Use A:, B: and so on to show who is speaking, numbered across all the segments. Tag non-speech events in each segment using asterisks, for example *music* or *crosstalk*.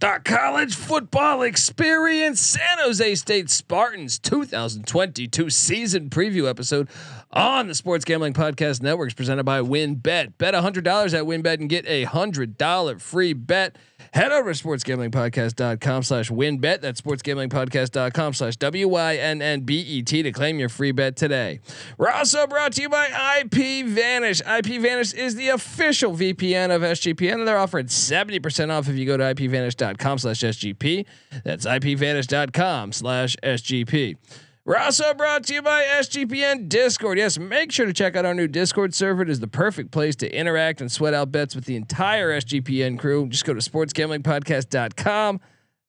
A: The college football experience, San Jose State Spartans 2022 season preview episode on the Sports Gambling Podcast Network is presented by WynnBET. Bet $100 at WynnBET and get a $100 free bet. Head over to sportsgamblingpodcast.com slash wynnbet. That's sportsgamblingpodcast.com slash W-Y-N-N-B-E-T to claim your free bet today. We're also brought to you by IP Vanish. IP Vanish is the official VPN of SGPN and they're offering 70% off if you go to ipvanish.com slash SGP. That's ipvanish.com slash SGP. We're also brought to you by SGPN Discord. Yes, make sure to check out our new Discord server. It is the perfect place to interact and sweat out bets with the entire SGPN crew. Just go to sportsgamblingpodcast.com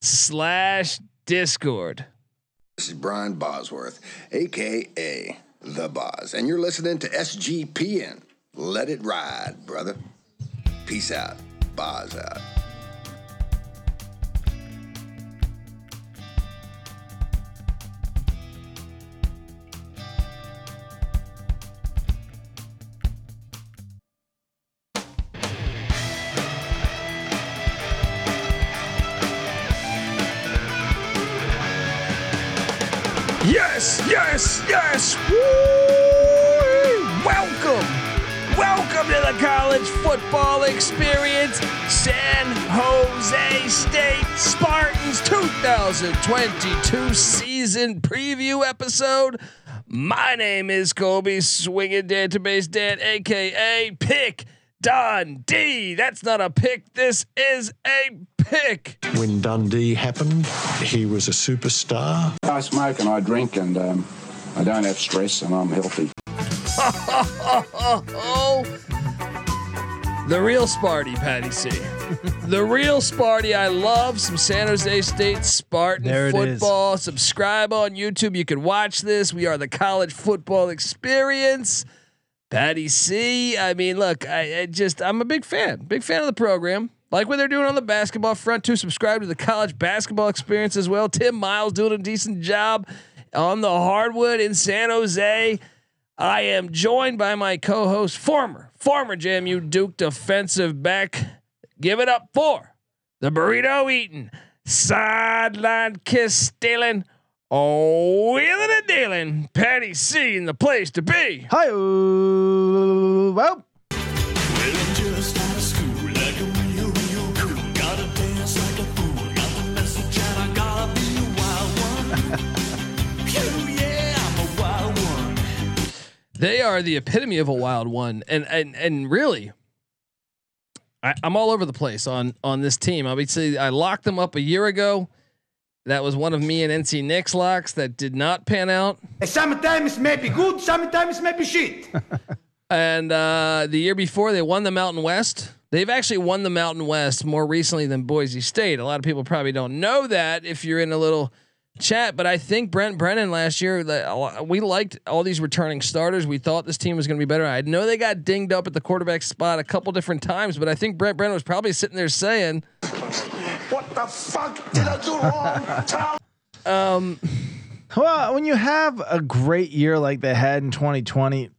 A: slash Discord.
B: This is Brian Bosworth, aka The Boz, and you're listening to SGPN. Let it ride, brother. Peace out. Boz out.
A: Yes, yes. Woo! Welcome. Welcome to the college football experience. San Jose State Spartans 2022 season preview episode. My name is Kobe Swinging Database Dan, aka Pick Dundee. That's not a pick. This is a pick.
C: When Dundee happened, he was a superstar.
D: I smoke and I drink and um, I don't have stress and I'm healthy.
A: oh, *laughs* the real Sparty, Patty C. the real Sparty. I love some San Jose State Spartan
E: There it is.
A: football. Subscribe on YouTube. You can watch this. We are the college football experience. Patty C. I mean, look, I, I just I'm a big fan, big fan of the program. Like what they're doing on the basketball front too. Subscribe to the college basketball experience as well. Tim Miles doing a decent job on the hardwood in San Jose. I am joined by my co-host, former former JMU Duke defensive back. Give it up for the burrito eating, sideline kiss stealing, oh wheeling and dealing, Patty C in the place to be.
E: Hi, well,
A: They are the epitome of a wild one, and and and really, I, I'm all over the place on on this team. Obviously, I locked them up a year ago. That was one of me and NC Nick's locks that did not pan out.
F: Sometimes may be good, sometimes may be shit. *laughs*
A: And uh, the year before, they won the Mountain West. They've actually won the Mountain West more recently than Boise State. A lot of people probably don't know that if you're in a little chat, but I think Brent Brennan last year, that we liked all these returning starters. We thought this team was going to be better. I know they got dinged up at the quarterback spot a couple different times, but I think Brent Brennan was probably sitting there saying,
B: What the fuck did I do wrong? Tom? *laughs*
E: Um, well, when you have a great year like they had in 2020,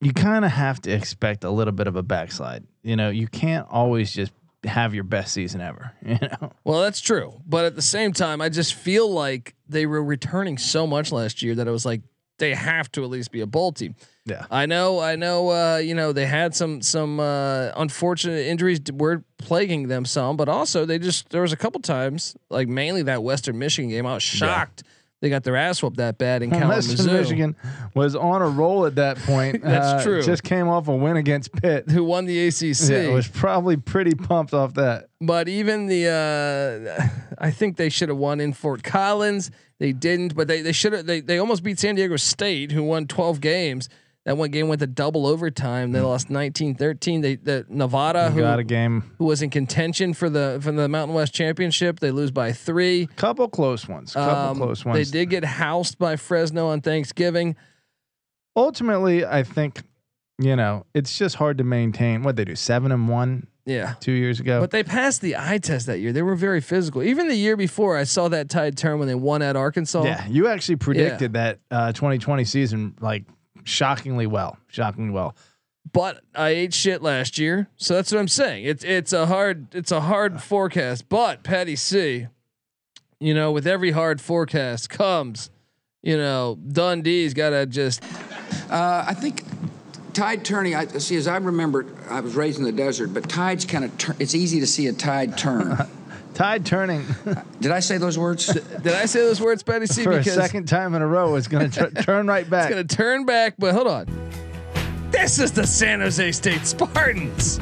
E: you kind of have to expect a little bit of a backslide. You know, you can't always just have your best season ever. *laughs* You know,
A: Well, that's true, but at the same time, I just feel like they were returning so much last year that it was like they have to at least be a bowl team.
E: yeah.
A: I know, I know. Uh, you know, they had some some uh, unfortunate injuries were plaguing them some, but also they just there was a couple times, like mainly that Western Michigan game. I was shocked they got their ass whooped that bad in *laughs* Kalamazoo.
E: Michigan was on a roll at that point. *laughs*
A: That's
E: Uh,
A: true.
E: Just came off a win against Pitt.
A: Who won the ACC?
E: Yeah, was probably pretty pumped off that.
A: but even the uh, *laughs* I think they should have won in Fort Collins. They didn't, but they they should have. They they almost beat San Diego State, who won twelve games. That one game went to double overtime. They lost 19-13. They the Nevada, who
E: Got a game.
A: who was in contention for the for the Mountain West Championship. They lose by three.
E: Couple close ones. Couple
A: Um,
E: close ones.
A: They did get housed by Fresno on Thanksgiving.
E: Ultimately, I think, you know, it's just hard to maintain. What they do, seven and one
A: Yeah.
E: two years ago.
A: But they passed the eye test that year. They were very physical. Even the year before, I saw that tide turn when they won at Arkansas.
E: yeah, you actually predicted that uh, 2020 season like shockingly well, shockingly well.
A: but I ate shit last year, so that's what I'm saying. It's it's a hard it's a hard forecast, but Patty C, you know, with every hard forecast comes, you know, Dundee's got to just
D: Uh, I think tide turning. I see. As I remember, I was raised in the desert, but tides kind of. Tur- it's easy to see a tide turn. *laughs*
E: Tide turning *laughs*
D: Did I say those words? *laughs*
A: Did I say those words, Patty C?
E: for a second time in a row. It's going to *laughs* turn right back.
A: It's gonna turn back, but hold on. This is the San Jose State Spartans.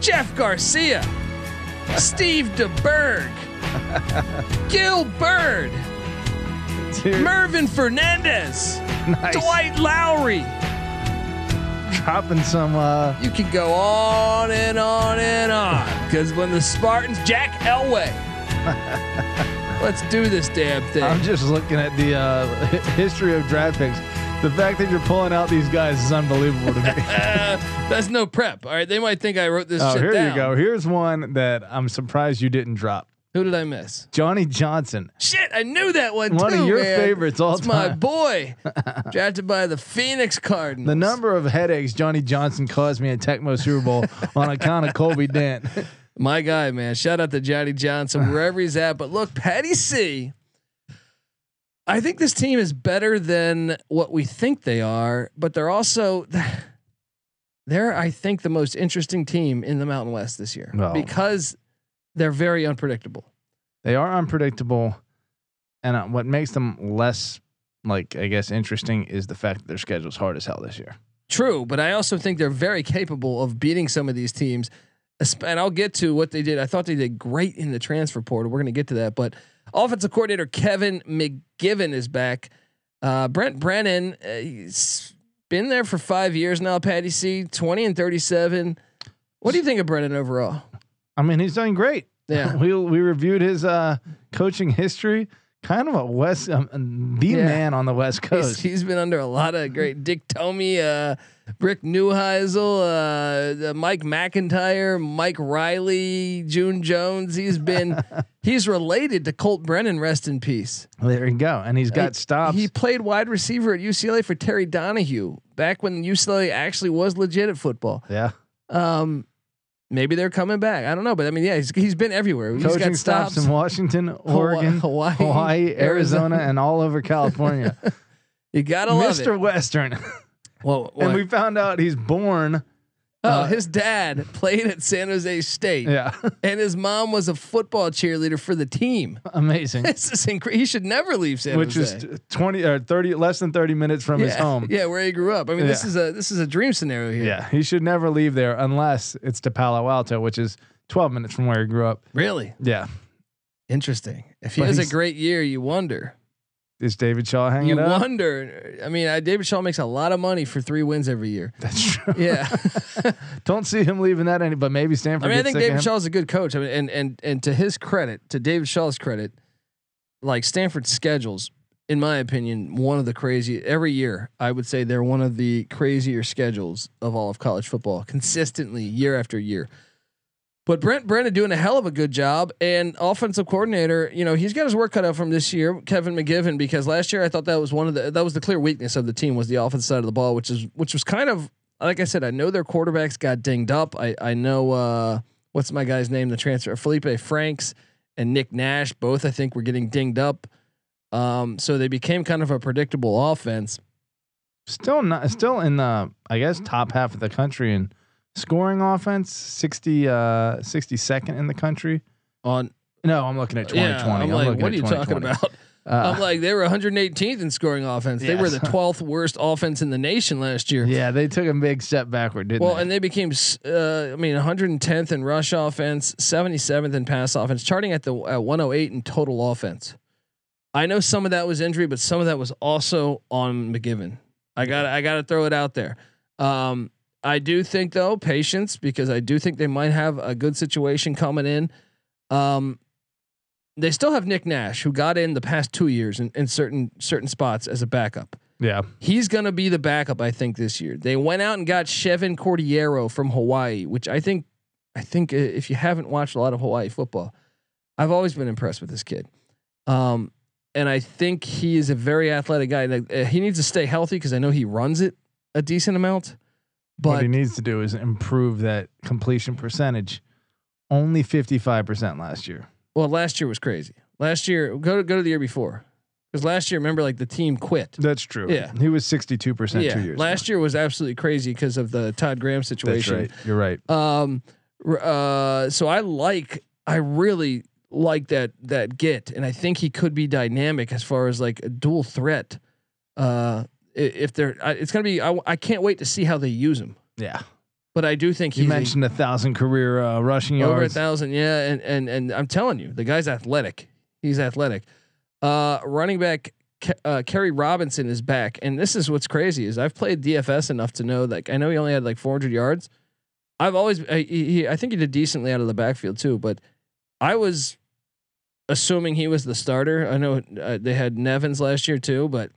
A: Jeff Garcia, Steve DeBerg, Gill Byrd,
E: Dude,
A: Mervyn Fernandez,
E: nice.
A: Dwight Lowery.
E: Dropping some. Uh,
A: You can go on and on and on. Because when the Spartans, Jack Elway. *laughs* Let's do this damn thing.
E: I'm just looking at the uh, *laughs* history of draft picks. The fact that you're pulling out these guys is unbelievable to me.
A: Uh, *laughs* that's no prep. All right, they might think I wrote this
E: oh, here
A: down.
E: you go. Here's one that I'm surprised you didn't drop.
A: Who did I miss?
E: Johnny Johnson.
A: Shit, I knew that one.
E: One of your
A: man.
E: favorites all
A: It's my
E: time.
A: boy, *laughs* drafted by the Phoenix Cardinals.
E: The number of headaches Johnny Johnson caused me at Tecmo Super Bowl *laughs* on account of Colby Dent.
A: my guy, man. Shout out to Johnny Johnson wherever he's at. But look, Patty C. I think this team is better than what we think they are, but they're also *sighs* they're I think the most interesting team in the Mountain West this year because they're very unpredictable.
E: They are unpredictable, and uh, what makes them less, like I guess, interesting is the fact that their schedule's hard as hell this year.
A: True, but I also think they're very capable of beating some of these teams. And I'll get to what they did. I thought they did great in the transfer portal. We're going to get to that. But offensive coordinator Kevin McGivern is back. Uh, Brent Brennan, uh, he's been there for five years now. Patty C, twenty and thirty-seven. What do you think of Brennan overall?
E: I mean, he's done great.
A: Yeah. *laughs*
E: we we reviewed his uh, coaching history. Kind of a West, um, the
A: Yeah.
E: man on the West
A: He's,
E: Coast.
A: he's been under a lot of great Dick Tomey, uh, Rick Neuheisel, uh, uh, Mike MacIntyre, Mike Riley, June Jones. He's been *laughs* he's related to Colt Brennan. Rest in peace.
E: there you go, and he's got
A: He-
E: stops.
A: He played wide receiver at UCLA for Terry Donahue back when UCLA actually was legit at football.
E: yeah,
A: Um, maybe they're coming back. I don't know, but I mean, yeah, he's, he's been everywhere. He's
E: coaching
A: got
E: stops.
A: stops.
E: in Washington, *laughs* Oregon,
A: Hawaii,
E: Hawaii, Arizona,
A: Arizona.
E: and all over California. *laughs*
A: You gotta love
E: Mr.
A: it.
E: Western, *laughs*
A: Well,
E: and we found out he's born.
A: Oh,
E: uh,
A: his dad played at San Jose State.
E: Yeah, *laughs*
A: and his mom was a football cheerleader for the team.
E: amazing. *laughs*
A: This is incredible. He should never leave San Jose.
E: Which
A: Jose.
E: is t- twenty or thirty, less than thirty minutes from
A: yeah,
E: his home. *laughs*
A: Yeah, where he grew up. I mean, this
E: Yeah.
A: is a this is a dream scenario here.
E: Yeah, he should never leave there unless it's to Palo Alto, which is 12 minutes from where he grew up.
A: Really
E: Yeah.
A: interesting. If he
E: But
A: has a
E: he's-
A: great year, you wonder.
E: Is David Shaw hanging
A: You
E: up?
A: wonder. I mean, uh, David Shaw makes a lot of money for three wins every year.
E: That's true. *laughs*
A: Yeah. *laughs*
E: Don't see him leaving that any, but maybe Stanford.
A: I mean, I think David. Shaw's a good coach. I mean, and and and to his credit, to David Shaw's credit, like Stanford's schedules, in my opinion, one of the crazy every year. I would say they're one of the crazier schedules of all of college football, consistently year after year. But Brent Brennan doing a hell of a good job, and offensive coordinator, you know, he's got his work cut out from this year, Kevin McGivern, because last year I thought that was one of the that was the clear weakness of the team was the offensive side of the ball, which is which was kind of like I said, I know their quarterbacks got dinged up. I I know uh, what's my guy's name, the transfer Felipe Franks and Nick Nash, both I think were getting dinged up. Um, so they became kind of a predictable offense.
E: Still not, still in the, I guess, top half of the country in scoring offense, 60, uh, 62nd in the country.
A: On
E: No, I'm looking at 2020.
A: yeah, I'm, like,
E: looking
A: what are you talking about?
E: Uh,
A: I'm like, they were 118th in scoring offense. They were the 12th *laughs* worst offense in the nation last year.
E: yeah, they took a big step backward, didn't
A: Well,
E: they?
A: Well, and they became, uh, I mean, 110th in rush offense, 77th in pass offense, charting at the at 108 in total offense. I know some of that was injury, but some of that was also on McGivern. I got I got to throw it out there. Um, I do think though patience because I do think they might have a good situation coming in. Um, they still have Nick Nash who got in the past two years in, in certain certain spots as a backup.
E: yeah.
A: He's going to be the backup, I think, this year. They went out and got Chevan Cordeiro from Hawaii, which I think, I think uh, if you haven't watched a lot of Hawaii football, I've always been impressed with this kid. Um, and I think he is a very athletic guy. Uh, he needs to stay healthy because I know he runs it a decent amount.
E: What he needs to do is improve that completion percentage. Only 55% last year.
A: well, last year was crazy. Last year, go to go to the year before, because last year, remember, like the team quit.
E: That's true.
A: Yeah.
E: He was 62%
A: Yeah,
E: two years.
A: last year was absolutely crazy because of the Todd Graham
E: ago. That's
A: situation.
E: right. You're right.
A: Um, uh, so I like, I really like that that get, and I think he could be dynamic as far as like a dual threat. Uh, if they're, it's gonna be. I, I can't wait to see how they use him.
E: Yeah.
A: But I do think
E: You
A: a-
E: mentioned a thousand career uh, rushing yards.
A: over a thousand. Yeah, and and and I'm telling you, the guy's athletic. He's athletic. Uh, running back. Uh, Kairee Robinson is back, and this is what's crazy is I've played DFS enough to know like I know he only had like 400 yards. I've always I, he- I think he did decently out of the backfield too, but I was assuming he was the starter. I know uh, they had Nevens last year too, but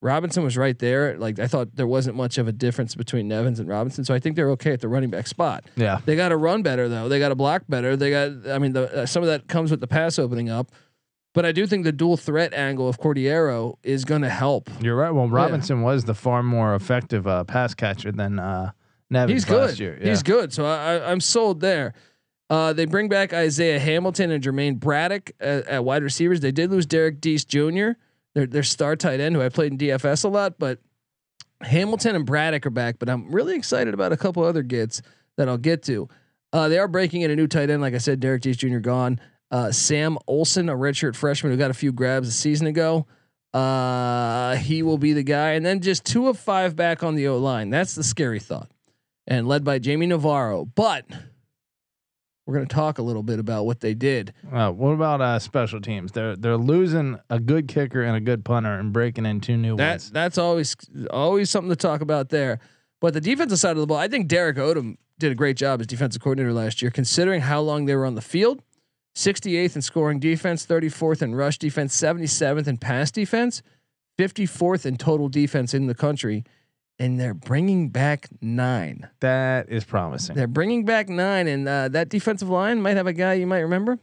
A: Robinson was right there. Like I thought there wasn't much of a difference between Nevens and Robinson, so I think they're okay at the running back spot.
E: yeah.
A: They got to run better though. They got to block better. They got. I mean, the, uh, some of that comes with the pass opening up, but I do think the dual threat angle of Cordeiro is going to help.
E: You're right. Well, Robinson was the far more effective uh, pass catcher than uh, Nevens
A: He's good.
E: last year. Yeah.
A: He's good. So I, I'm sold there. Uh, they bring back Isaiah Hamilton and Jermaine Braddock at, at wide receivers. They did lose Derrick Deese Jr. Their their star tight end who I played in DFS a lot, but Hamilton and Braddock are back. But I'm really excited about a couple other gets that I'll get to. Uh, they are breaking in a new tight end, like I said. Derrick Deese Jr. gone. Uh, Sam Olson, a redshirt freshman who got a few grabs a season ago. Uh, he will be the guy, and then just two of five back on the O line. That's the scary thought, and led by Jamie Navarro. But we're going to talk a little bit about what they did.
E: Uh, what about uh, special teams? They're they're losing a good kicker and a good punter and breaking in two new
A: That
E: ones.
A: that's always always something to talk about there. But the defensive side of the ball, I think Derrick Odum did a great job as defensive coordinator last year, considering how long they were on the field. 68th in scoring defense, 34th in rush defense, 77th in pass defense, 54th in total defense in the country, and they're bringing back nine.
E: That is promising.
A: They're bringing back nine, and uh, that defensive line might have a guy you might remember.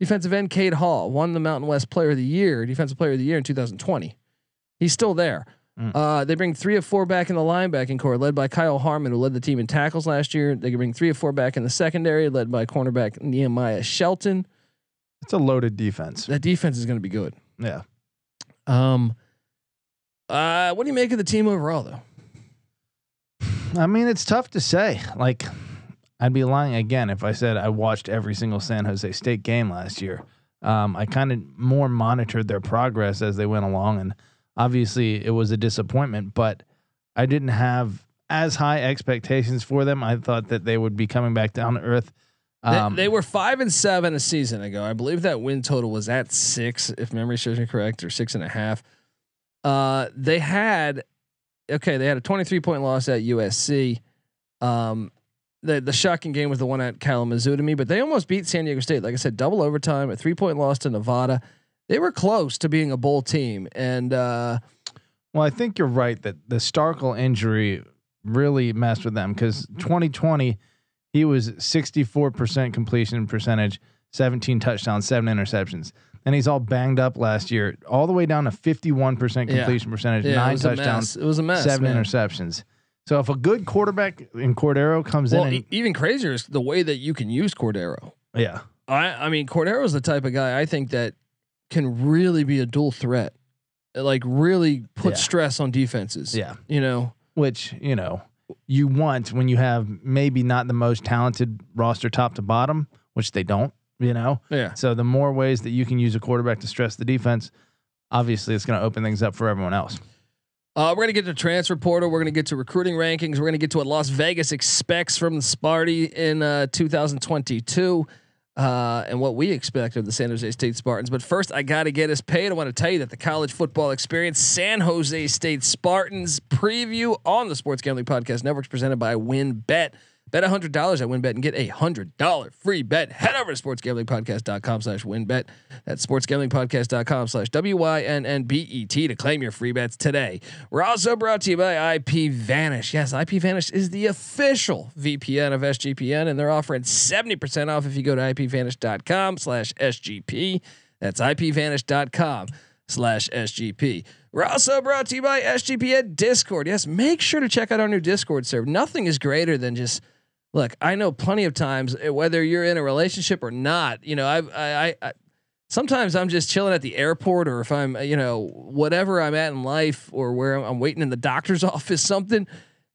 A: Defensive end Cade Hall won the Mountain West Player of the Year, Defensive Player of the Year in 2020. He's still there.
E: Mm.
A: Uh, they bring three of four back in the linebacking core, led by Kyle Harmon, who led the team in tackles last year. They can bring three of four back in the secondary, led by cornerback Nehemiah Shelton.
E: It's a loaded defense.
A: That defense is going to be good.
E: Yeah.
A: Um, uh, what do you make of the team overall, though?
E: I mean, it's tough to say. Like, I'd be lying again if I said I watched every single San Jose State game last year. Um, I kind of more monitored their progress as they went along, and obviously it was a disappointment. But I didn't have as high expectations for them. I thought that they would be coming back down to earth.
A: They-
E: Um,
A: they, were five and seven a season ago. I believe that win total was at six, if memory serves me correct, or six and a half. Uh, they had okay, they had a 23 point loss at USC. Um, the the shocking game was the one at Kalamazoo to me, but they almost beat San Diego State. Like I said, double overtime, a three point loss to Nevada. They were close to being a bowl team, and uh,
E: Well, I think you're right that the Starkel injury really messed with them because 2020 he was 64% completion percentage, 17 touchdowns, seven interceptions. And he's all banged up last year, all the way down to 51%
A: Yeah.
E: completion percentage,
A: yeah,
E: nine
A: a
E: touchdowns.
A: It was a mess.
E: seven
A: man.
E: interceptions. So if a good quarterback in Cordeiro comes
A: Well,
E: in, and,
A: even crazier is the way that you can use Cordeiro.
E: yeah,
A: I I mean Cordeiro's the type of guy I think that can really be a dual threat. Like really put
E: Yeah.
A: stress on defenses.
E: yeah,
A: You know.
E: which you know you want when you have maybe not the most talented roster top to bottom, which they don't. You know,
A: Yeah.
E: So the more ways that you can use a quarterback to stress the defense, obviously it's going to open things up for everyone else.
A: Uh, we're gonna get to transfer portal. We're gonna get to recruiting rankings. We're gonna get to what Las Vegas expects from the Sparty in uh, 2022, uh, and what we expect of the San Jose State Spartans. But first, I gotta get us paid. I want to tell you that the college football experience, San Jose State Spartans preview on the Sports Gambling Podcast Network, is presented by WynnBET. Bet hundred dollars at WynnBET and get a hundred dollar free bet. Head over to sportsgamblingpodcast.com slash WynnBET. That's sportsgamblingpodcast.com slash W Y N N B E T to claim your free bets today. We're also brought to you by IP Vanish. Yes, IP Vanish is the official VPN of SGPN, and they're offering 70% off if you go to ipvanish.com slash SGP. That's ipvanish.com slash SGP. We're also brought to you by SGPN Discord. Yes, make sure to check out our new Discord server. Nothing is greater than just look. I know plenty of times uh, whether you're in a relationship or not. You know, I've, I, I, I sometimes I'm just chilling at the airport, or if I'm, uh, you know, whatever I'm at in life, or where I'm, I'm waiting in the doctor's *laughs* office, something,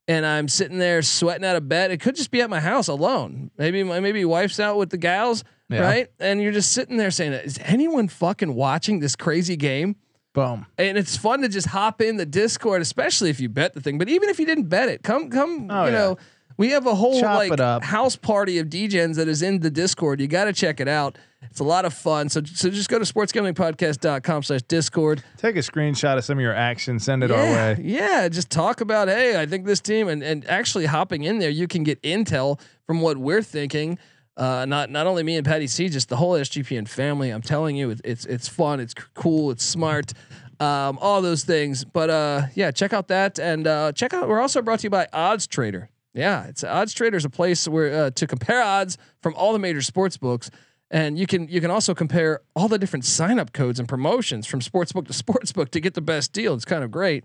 A: and I'm sitting there sweating out of bed. It could just be at my house alone. Maybe my maybe wife's out with the gals,
E: Yeah.
A: right? And you're just sitting there saying, "Is anyone fucking watching this crazy game?"
E: Boom.
A: And it's fun to just hop in the Discord, especially if you bet the thing. But even if you didn't bet it, come come,
E: Oh,
A: you
E: yeah.
A: know, we have a whole
E: Chop
A: like house party of DJs that is in the Discord. You got to check it out. It's a lot of fun. So so just go to sportsgamblingpodcast.com slash Discord.
E: Take a screenshot of some of your action. send it our way.
A: yeah. Just talk about, hey, I think this team, and and actually hopping in there, you can get intel from what we're thinking. Uh, not not only me and Patty C, just the whole SGPN family. I'm telling you, it's it's, it's fun, it's cool, it's smart, um, all those things. But uh, yeah, check out that and uh, check out. We're also brought to you by Odds Trader. Yeah, it's Odds Trader is a place where uh, to compare odds from all the major sports books. And you can you can also compare all the different sign up codes and promotions from sportsbook to sportsbook to get the best deal. It's kind of great.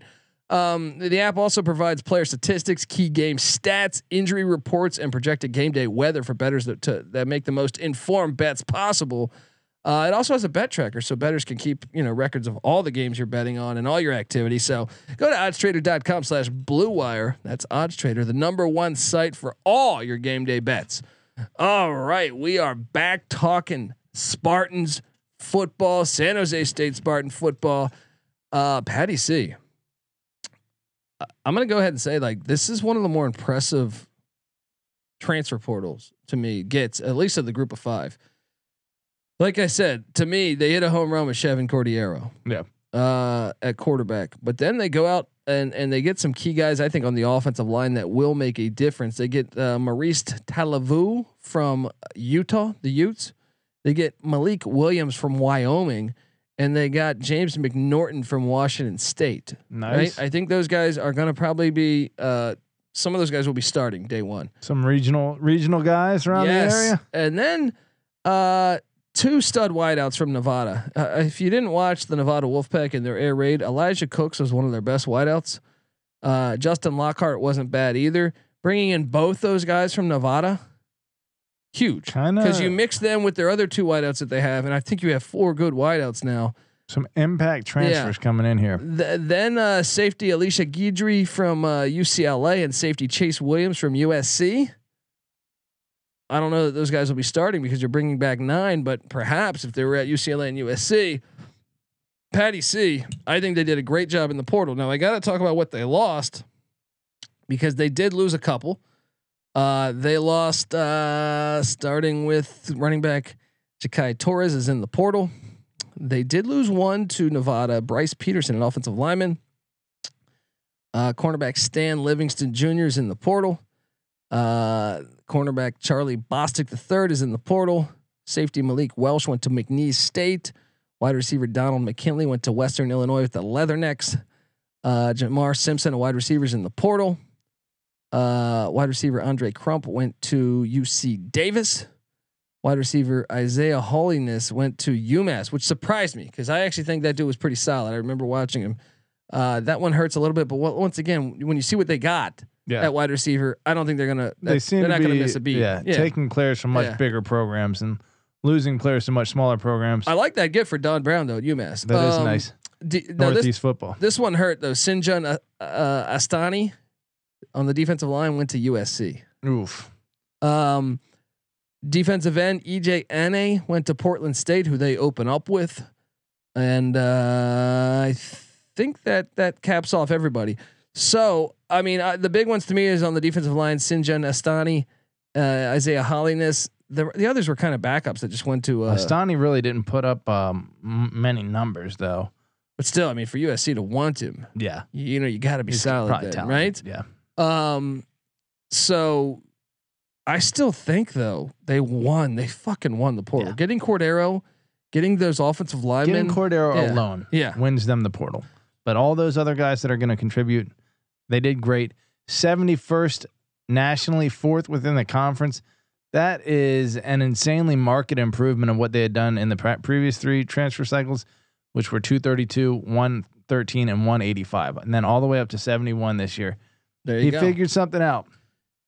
A: Um, the app also provides player statistics, key game stats, injury reports, and projected game day weather for bettors that to, that make the most informed bets possible. Uh, it also has a bet tracker, so bettors can keep you know records of all the games you're betting on and all your activity. So go to oddstrader.com/slash blue wire. That's OddsTrader, the number one site for all your game day bets. All right, we are back talking Spartans football, San Jose State Spartan football. Uh, Patty C. I'm gonna go ahead and say like this is one of the more impressive transfer portals to me. Gets at least of the group of five. Like I said, to me, they hit a home run with Chevan Cordeiro
E: Yeah.
A: uh, at quarterback. But then they go out and and they get some key guys. I think on the offensive line that will make a difference. They get uh, Maurice Talavu from Utah, the Utes. They get Malik Williams from Wyoming, and they got James McNorton from Washington State.
E: Nice.
A: Right? I think those guys are going to probably be. Uh, some of those guys will be starting day one
E: Some regional regional guys around the area.
A: and then uh, two stud wideouts from Nevada. Uh, if you didn't watch the Nevada Wolfpack in their air raid, Elijah Cooks was one of their best wideouts. Uh, Justin Lockhart wasn't bad either. Bringing in both those guys from Nevada, huge. Because you mix them with their other two wideouts that they have, and I think you have four good wideouts now.
E: Some impact transfers coming in here.
A: Th- then uh, safety Elisha Guidry from uh, UCLA and safety Chase Williams from USC. I don't know that those guys will be starting because you're bringing back nine, but perhaps if they were at UCLA and USC, Patty C, I think they did a great job in the portal. Now I got to talk about what they lost because they did lose a couple. Uh, they lost uh, starting with running back Jakai Torres is in the portal. They did lose one to Nevada. Bryce Peterson, an offensive lineman. Uh, cornerback Stan Livingston Jr. is in the portal. Uh, cornerback Charlie Bostic III is in the portal. Safety Malik Welsh went to McNeese State. Wide receiver Donald McKinley went to Western Illinois with the Leathernecks. Uh, Jamar Simpson, a wide receiver, is in the portal. Uh, wide receiver Andre Crump went to UC Davis. Wide receiver Isaiah Holiness went to UMass, which surprised me because I actually think that dude was pretty solid. I remember watching him. Uh, that one hurts a little bit, but wa- once again, when you see what they got
E: Yeah.
A: at wide receiver, I don't think they're gonna.
E: They seem
A: they're
E: to
A: not
E: be
A: gonna miss a beat.
E: Yeah,
A: yeah.
E: taking players from much
A: Yeah.
E: bigger programs and losing players to much smaller programs.
A: I like that gift for Don Brown though at UMass.
E: That is
A: Um,
E: nice.
A: D-
E: Northeast
A: this
E: football.
A: this one hurt though. Sinjun uh, uh, Astani on the defensive line went to USC.
E: Oof.
A: Um, defensive end EJ Ane went to Portland State, who they open up with, and uh, I think that that caps off everybody. So I mean, uh, the big ones to me is on the defensive line: Sinjun Astani, uh, Isaiah Holliness. The the others were kind of backups that just went to. Uh,
E: Astani really didn't put up um, m- many numbers though.
A: but still, I mean, for USC to want him,
E: Yeah,
A: you, you know, you got to be
E: He's
A: solid, then, right?
E: Yeah,
A: Um, so I still think though they won. They fucking won the portal.
E: Yeah.
A: Getting Cordeiro, getting those offensive linemen.
E: getting Cordeiro
A: yeah.
E: alone
A: yeah,
E: wins them the portal. But all those other guys that are going to contribute, they did great. Seventy first nationally, fourth within the conference. That is an insanely market improvement of what they had done in the pre- previous three transfer cycles. which were 232, 113, and 185, and then all the way up to 71 this year.
A: There you
E: He
A: go.
E: figured something out.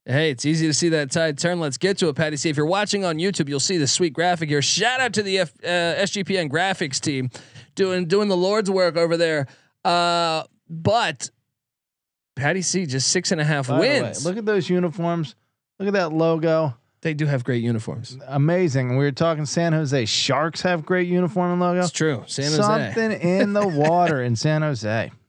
A: Hey, it's easy to see that tide turn. Let's get to it, Patty. See if you're watching on YouTube, you'll see the sweet graphic here. Shout out to the F, uh, SGPN graphics team doing doing the Lord's work over there. Uh, but Patty C just six and a half
E: By the way,
A: wins.
E: look at those uniforms. Look at that logo.
A: they do have great uniforms.
E: Amazing. We were talking San Jose Sharks have great uniform and logo.
A: It's true. San Jose.
E: Something in the water in San Jose. *laughs*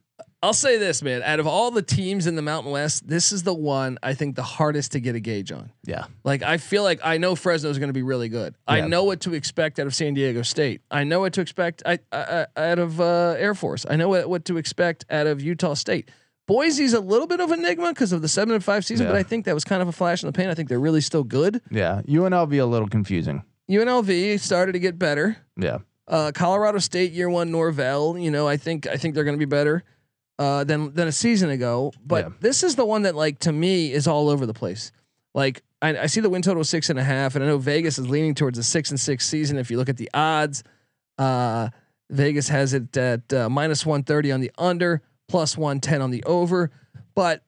A: I'll say this, man. Out of all the teams in the Mountain West, this is the one I think the hardest to get a gauge on.
E: Yeah.
A: Like I feel like I know Fresno is going to be really good. I know what to expect out of San Diego State. I know what to expect I, I, I- out of uh, Air Force. I know what, what to expect out of Utah State. Boise's a little bit of enigma because of the seven and five season,
E: Yeah.
A: but I think that was kind of a flash in the pan. I think they're really still good.
E: Yeah. UNLV a little confusing.
A: UNLV started to get better.
E: Yeah.
A: Uh, Colorado State year one Norvell. You know, I think I think they're going to be better uh, than than a season ago. But
E: Yeah.
A: this is the one that like to me is all over the place. Like I, I see the win total six and a half, and I know Vegas is leaning towards a six and six season. If you look at the odds, uh, Vegas has it at uh, minus one thirty on the under, plus one ten on the over. But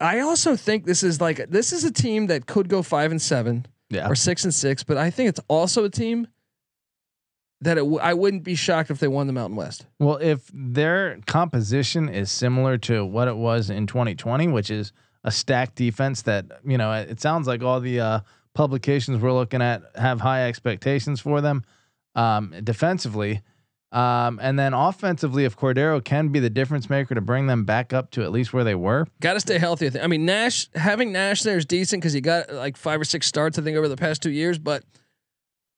A: I also think this is like this is a team that could go five and seven
E: Yeah.
A: or six and six, but I think it's also a team that it w- I wouldn't be shocked if they won the Mountain West.
E: Well, if their composition is similar to what it was in 2020, which is a stacked defense that, you know, it sounds like all the uh, publications we're looking at have high expectations for them um, defensively. Um, and then offensively, if Cordeiro can be the difference maker to bring them back up to at least where they were,
A: Got to stay healthy. I, mean, Nash having Nash there is decent because he got like five or six starts I think over the past two years, but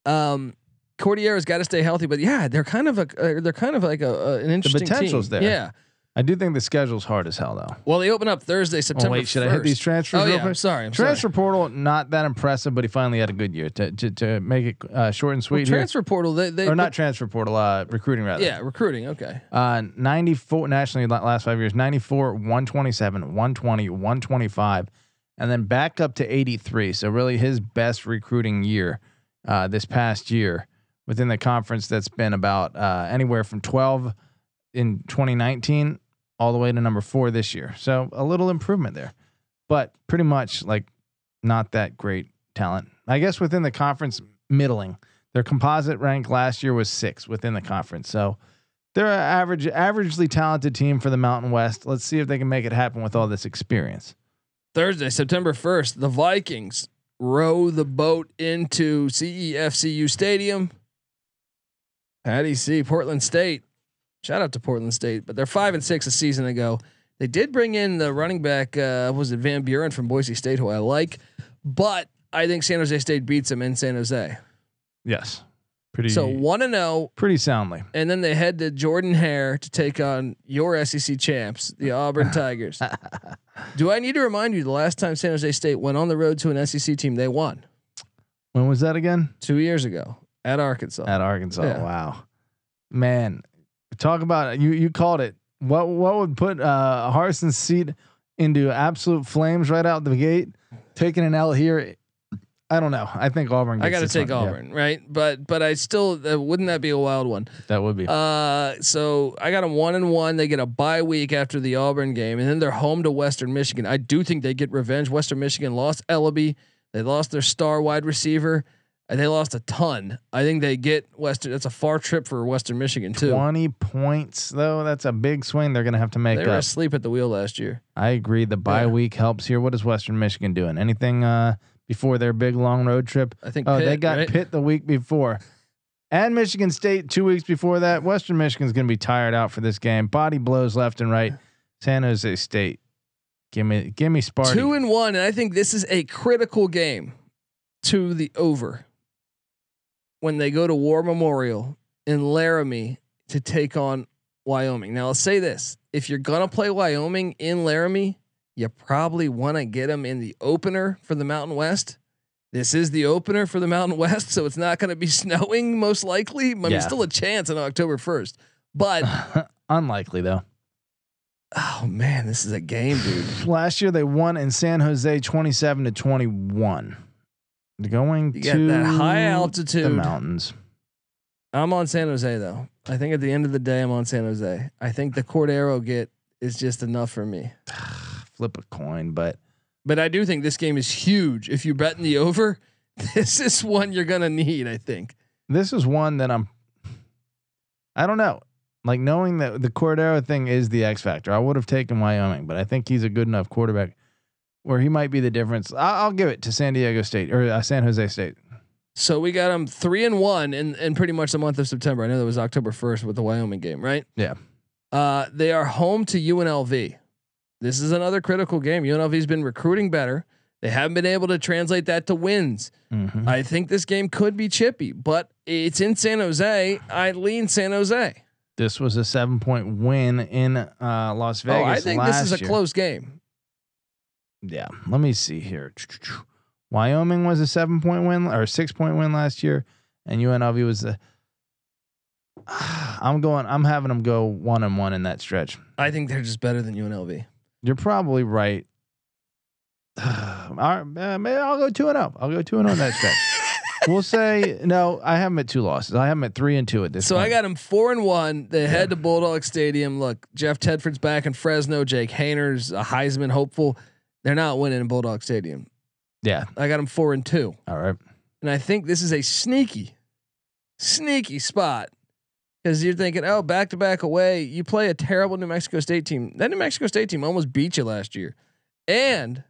A: um, Cordeiro's got to stay healthy. But yeah, they're kind of a uh, they're kind of like a, a an interesting
E: potential's
A: team.
E: there.
A: Yeah.
E: I do think the schedule's hard as hell, though.
A: Well, they open up Thursday, September.
E: Oh,
A: September.
E: wait, should I hit these transfers
A: Oh yeah. I'm sorry. I'm
E: Transfer
A: sorry.
E: portal, not that impressive, but he finally had a good year to to, to make it uh, short and
A: Well,
E: sweet here.
A: transfer portal. They, they
E: Or not transfer portal, uh, recruiting rather.
A: Yeah, recruiting. Okay.
E: Uh, 94 nationally last five years 94 127 120 125 and then back up to 83 so really his best recruiting year uh, this past year within the conference that's been about uh, anywhere from 12 in 2019 all the way to number four this year so a little improvement there but pretty much like not that great talent i guess within the conference middling their composite rank last year was six within the conference so they're an average, averagely talented team for the Mountain West. Let's see if they can make it happen with all this experience.
A: Thursday, September 1st, the Vikings row the boat into CEFCU Stadium. Patty C, Portland State. Shout out to Portland State, but they're five and six a season ago. They did bring in the running back, uh, was it Van Buren from Boise State, who I like, but I think San Jose State beats them in San Jose.
E: Yes, pretty.
A: So one and zero,
E: pretty soundly.
A: and then they head to Jordan Hare to take on your SEC champs, the *laughs* Auburn Tigers. Do I need to remind you the last time San Jose State went on the road to an SEC team, they won
E: When was that again?
A: two years ago at Arkansas.
E: At Arkansas.
A: Yeah.
E: Wow, man, talk about you. You called it. What what would put uh, Harsin's seat into absolute flames right out the gate? Taking an L here. I don't know. I think Auburn. Gets
A: I got to take
E: one. Yeah,
A: Auburn, right? But but I still uh, wouldn't that be a wild one?
E: that would be.
A: Uh, so I got a one and one. They get a bye week after the Auburn game, and then they're home to Western Michigan. I do think they get revenge. Western Michigan lost Eleby. They lost their star wide receiver. They lost a ton. I think they get Western. That's a far trip for Western Michigan too.
E: Twenty points though. That's a big swing. They're gonna have to make
A: They were
E: up.
A: asleep at the wheel last year.
E: I agree. The bye
A: Yeah.
E: week helps here. What is Western Michigan doing? Anything uh, before their big long road trip?
A: I think.
E: Oh, they got
A: right?
E: Pitt the week before, and Michigan State two weeks before that. Western Michigan's going to be tired out for this game. Body blows left and right. San Jose State, give me, give me Sparty.
A: two and one, and I think this is a critical game to the over when they go to War Memorial in Laramie to take on Wyoming. Now I'll say this: if you're gonna play Wyoming in Laramie, you probably want to get them in the opener for the Mountain West. This is the opener for the Mountain *laughs* West, so it's not going to be *laughs* snowing most likely. I mean,
E: Yeah.
A: still a chance on October first, but *laughs*
E: Unlikely though.
A: oh man, this is a game, dude.
E: Last year they won in San Jose, twenty-seven to twenty-one. Going
A: You
E: to
A: that high altitude the
E: mountains.
A: I'm on San Jose though. I think at the end of the day, I'm on San Jose. I think the Cordeiro get is just enough for me. *sighs*
E: Flip a coin, but
A: But I do think this game is huge. If you're betting the over, *laughs* this is one you're gonna need. I think.
E: this is one that I'm. I don't know. Like knowing that the Cordeiro thing is the X factor, I would have taken Wyoming, but I think he's a good enough quarterback where he might be the difference. I- I'll give it to San Diego State or uh, San Jose State.
A: So we got them three and one in, in pretty much the month of September. I know that was October first with the Wyoming game, right?
E: Yeah.
A: Uh, they are home to UNLV. This is another critical game. UNLV's been recruiting better. They haven't been able to translate that to wins.
E: Mhm.
A: I think this game could be chippy, but it's in San Jose. I lean San Jose.
E: This was a seven point win in uh, Las Vegas.
A: oh, I think this is a
E: year.
A: close game.
E: Yeah. Let me see here. Wyoming was a seven point win or six point win last year, and UNLV was a. *sighs* I'm going. I'm having them go one and one in that stretch.
A: I think they're just better than UNLV.
E: You're probably right. *sighs* All right, uh, maybe I'll go two and zero. I'll go two and zero in that stretch. *laughs* we'll say no. I have them at two losses. I have them at three and two at this. Point.
A: So
E: point.
A: I got them four and one. They head to Bulldog Stadium. Look, Jeff Tedford's back in Fresno. Jake Haener's a Heisman hopeful. They're not winning in Bulldog Stadium.
E: yeah.
A: I got them four and two,
E: All right.
A: and I think this is a sneaky, sneaky spot because you're thinking, oh, back to back away. You play a terrible New Mexico State team. That New Mexico State team almost beat you last year, and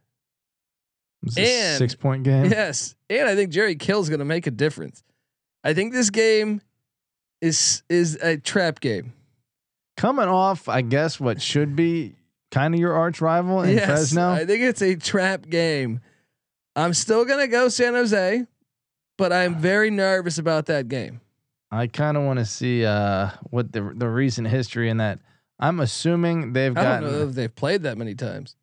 A: And-
E: six point game.
A: Yes, and I think Jerry Kill's going to make a difference. I think this game is is a trap game.
E: Coming off, I guess what should be kind of your arch rival in
A: yes,
E: Fresno.
A: I think it's a trap game. I'm still going to go San Jose, but I'm very nervous about that game.
E: I kind of want to see uh, what the the recent history in that. I'm assuming they've got.
A: I don't know if they've played that many times.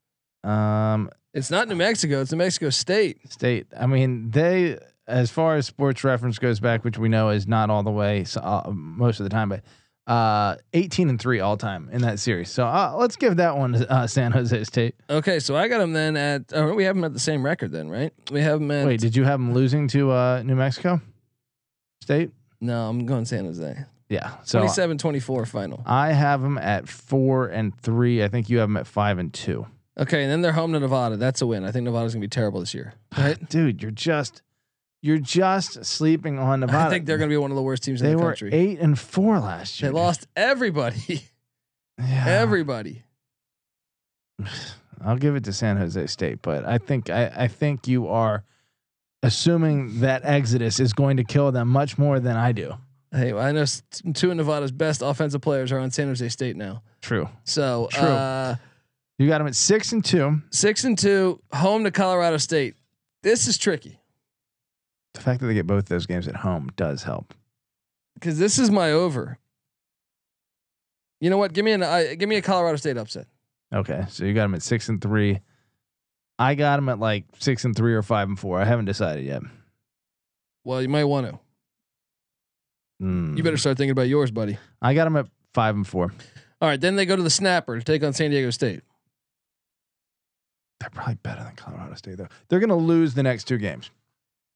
E: um,
A: It's not New Mexico. It's New Mexico State.
E: state. I mean, they as far as sports reference goes back, which we know is not all the way so, uh, most of the time, but uh, 18 and three all time in that series. So uh, let's give that one to uh, San Jose State.
A: Okay, so I got them then at. Oh, we have them at the same record then, right? We have them at.
E: Wait, did you have them losing to uh, New Mexico State?
A: no, I'm going San Jose.
E: Yeah. So
A: 27-24 final.
E: I have them at four and three. I think you have them at five and two.
A: Okay, and then they're home to Nevada. That's a win. I think Nevada's gonna be terrible this year. *sighs* Right?
E: Dude, you're just you're just sleeping on Nevada.
A: I think they're gonna be one of the worst teams in
E: They
A: the
E: were
A: country.
E: eight and four last year.
A: They lost everybody. *laughs*
E: Yeah.
A: everybody. *sighs*
E: I'll give it to San Jose State, but I think I, I think you are assuming that Exodus is going to kill them much more than I do.
A: Hey, I know two of Nevada's best offensive players are on San Jose State now.
E: True.
A: So
E: True.
A: Uh,
E: You got them at six and two.
A: six and two, home to Colorado State. This is tricky
E: The fact that they get both those games at home does help.
A: because this is my over. You know what? Give me an uh, give me a Colorado State upset.
E: Okay, so you got them at six and three. I got them at like six and three or five and four. I haven't decided yet.
A: Well, you might want to.
E: Hmm.
A: You better start thinking about yours, buddy.
E: I got them at five and four.
A: All right, then they go to the Snapper to take on San Diego State.
E: They're probably better than Colorado State though. They're going to lose the next two games.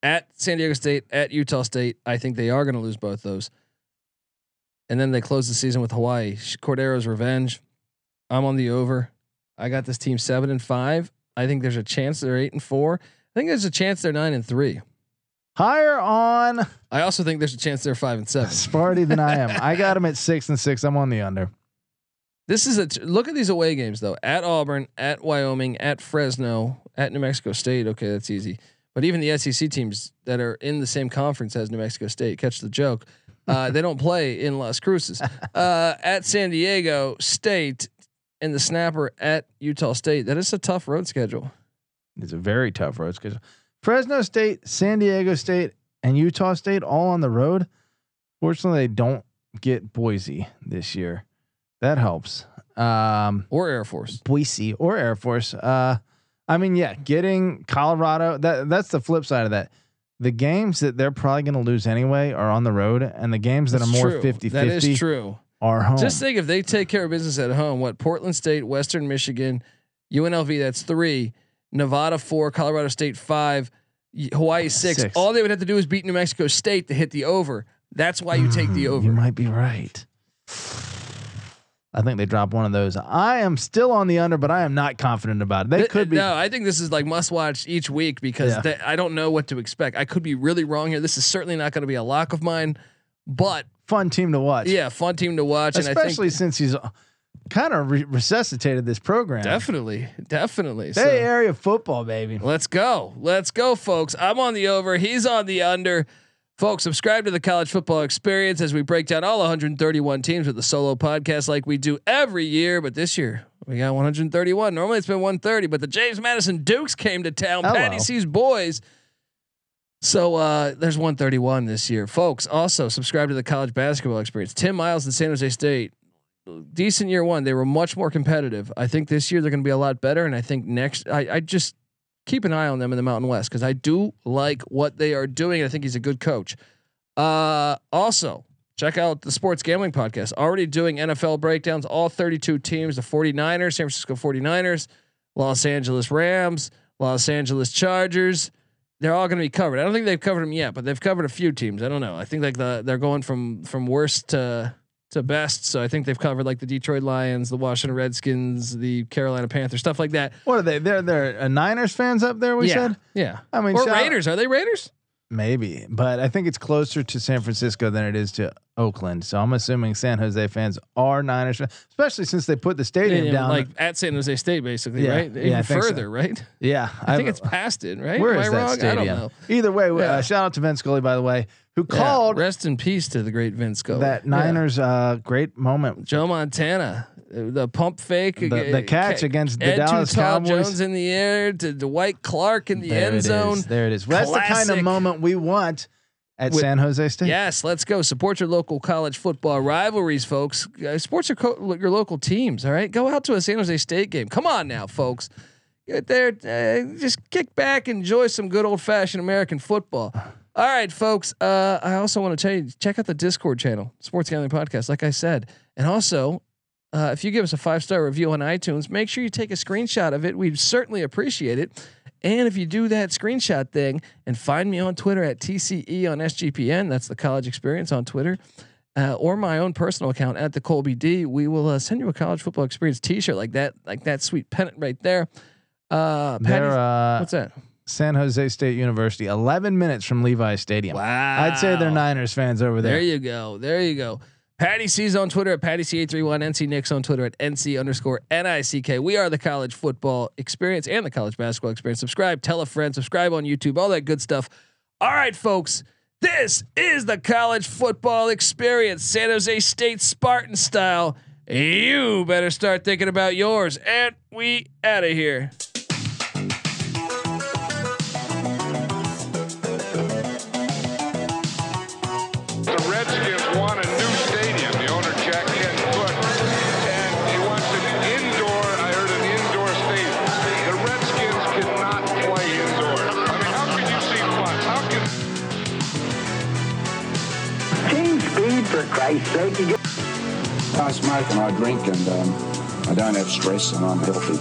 A: At San Diego State, at Utah State. I think they are going to lose both those. And then they close the season with Hawaii. Cordeiro's revenge. I'm on the over. I got this team seven and five. I think there's a chance they're eight and four. I think there's a chance they're nine and three.
E: Higher on
A: I also think there's a chance they're five and seven. *laughs*
E: Sparty than I am. I got them at six and six. I'm on the under.
A: This is a t- look at these away games though. At Auburn, at Wyoming, at Fresno, at New Mexico State. Okay, that's easy. But even the SEC teams that are in the same conference as New Mexico State, catch the joke. Uh, *laughs* they don't play in Las Cruces. Uh, at San Diego State and the snapper at Utah State. That is a tough road schedule.
E: It's a very tough road schedule. Fresno State, San Diego State, and Utah State all on the road. Fortunately, they don't get Boise this year. That helps. Um,
A: Or Air Force.
E: Boise or Air Force. Uh, I mean, yeah, getting Colorado. That that's the flip side of that. The games that they're probably going to lose anyway are on the road, and the games that
A: That's
E: are more
A: true.
E: 50
A: That
E: 50
A: is true.
E: are home.
A: Just think if they take care of business at home, what Portland State, Western Michigan, UNLV, that's three, Nevada four, Colorado State five, Hawaii six.
E: Six.
A: All they would have to do is beat New Mexico State to hit the over. That's why you take the
E: Mm,
A: over.
E: You might be right. I think they drop one of those. I am still on the under, but I am not confident about it. They could be.
A: No, I think this is like must watch each week because
E: Yeah.
A: I don't know what to expect. I could be really wrong here. This is certainly not going to be a lock of mine, but
E: Fun team to watch.
A: yeah, fun team to watch. and I
E: especially
A: think
E: since he's uh, kind of re- resuscitated this program.
A: definitely, definitely.
E: Bay
A: So,
E: Area football, baby.
A: let's go, let's go, folks. I'm on the over. He's on the under. Folks, subscribe to the college football experience as we break down all 131 teams with the solo podcast like we do every year. But this year we got 131. Normally it's been 130, but the James Madison Dukes came to town.
E: Hello.
A: Patty C's boys. So uh, there's 131 this year, folks. Also subscribe to the college basketball experience. Tim Miles and San Jose State, decent year one. They were much more competitive. I think this year they're going to be a lot better, and I think next, I, I just keep an eye on them in the Mountain West because I do like what they are doing. I think he's a good coach. Uh, also, check out the Sports Gambling Podcast. Already doing NFL breakdowns, all 32 teams the 49ers, San Francisco 49ers, Los Angeles Rams, Los Angeles Chargers. They're all going to be covered. I don't think they've covered them yet, but they've covered a few teams. I don't know. I think like the they're going from from worst to to best. So I think they've covered like the Detroit Lions, the Washington Redskins, the Carolina Panthers, stuff like that.
E: What are they? They're they're uh, Niners fans up there. We
A: yeah,
E: said
A: yeah.
E: I mean,
A: or Raiders. Are they Raiders?
E: maybe, but I think it's closer to San Francisco than it is to Oakland. So I'm assuming San Jose fans are Niners, fans, especially since they put the stadium
A: Yeah,
E: down.
A: like at San Jose State, basically,
E: Yeah,
A: right?
E: yeah,
A: Even
E: I think so.
A: further, right?
E: yeah,
A: I think it's past it, right?
E: Where
A: Am
E: is
A: I
E: that
A: wrong?
E: stadium?
A: I don't know.
E: Either way,
A: Yeah.
E: uh, shout out to Vince Scully, by the way, who
A: Yeah,
E: called
A: Rest in peace to the great Vince Scully.
E: that
A: Yeah.
E: Niners uh, great moment.
A: Joe Montana, the pump fake,
E: The- the catch
A: ca-
E: against the
A: Ed
E: Dallas Cowboys.
A: Jones in the air to Dwight Clark in the
E: there
A: end zone.
E: is. There it is. That's the kind of moment we want at
A: With-
E: San Jose State.
A: Yes, let's go. Support your local college football rivalries, folks. Uh, Sports your co- your local teams. All right, go out to a San Jose State game. Come on now, folks. Get there, uh, just kick back, enjoy some good old fashioned American football. All right, folks. Uh, I also want to tell you check out the Discord channel, Sports Gambling Podcast. Like I said, and also. Uh, if you give us a five star review on iTunes, make sure you take a screenshot of it. We'd certainly appreciate it. And if you do that screenshot thing and find me on Twitter at TCE on SGPN, that's the college experience on Twitter, uh, or my own personal account at the Colby D, we will uh, send you a college football experience T-shirt like that, like that sweet pennant right there. Uh,
E: They're uh,
A: what's that?
E: San Jose State University, 11 minutes from Levi Stadium.
A: Wow,
E: I'd say they're Niners fans over there.
A: There you go. There you go. Patty C's on Twitter at Patty C831, NC Nick's on Twitter at NC underscore NICK. We are the college football experience and the college basketball experience. Subscribe, tell a friend, subscribe on YouTube, all that good stuff. All right, folks. This is the college football experience, San Jose State Spartan style. You better start thinking about yours. And we out of here.
G: I
H: smoke and I drink and um, I don't have stress and I'm healthy.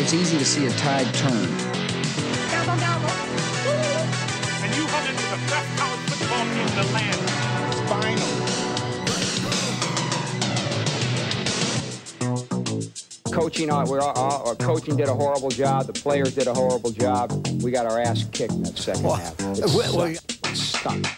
D: It's easy to see a tide turn.
I: Coaching on we're our coaching did a horrible job the players did a horrible job we got our ass kicked in that second half it. It stunk.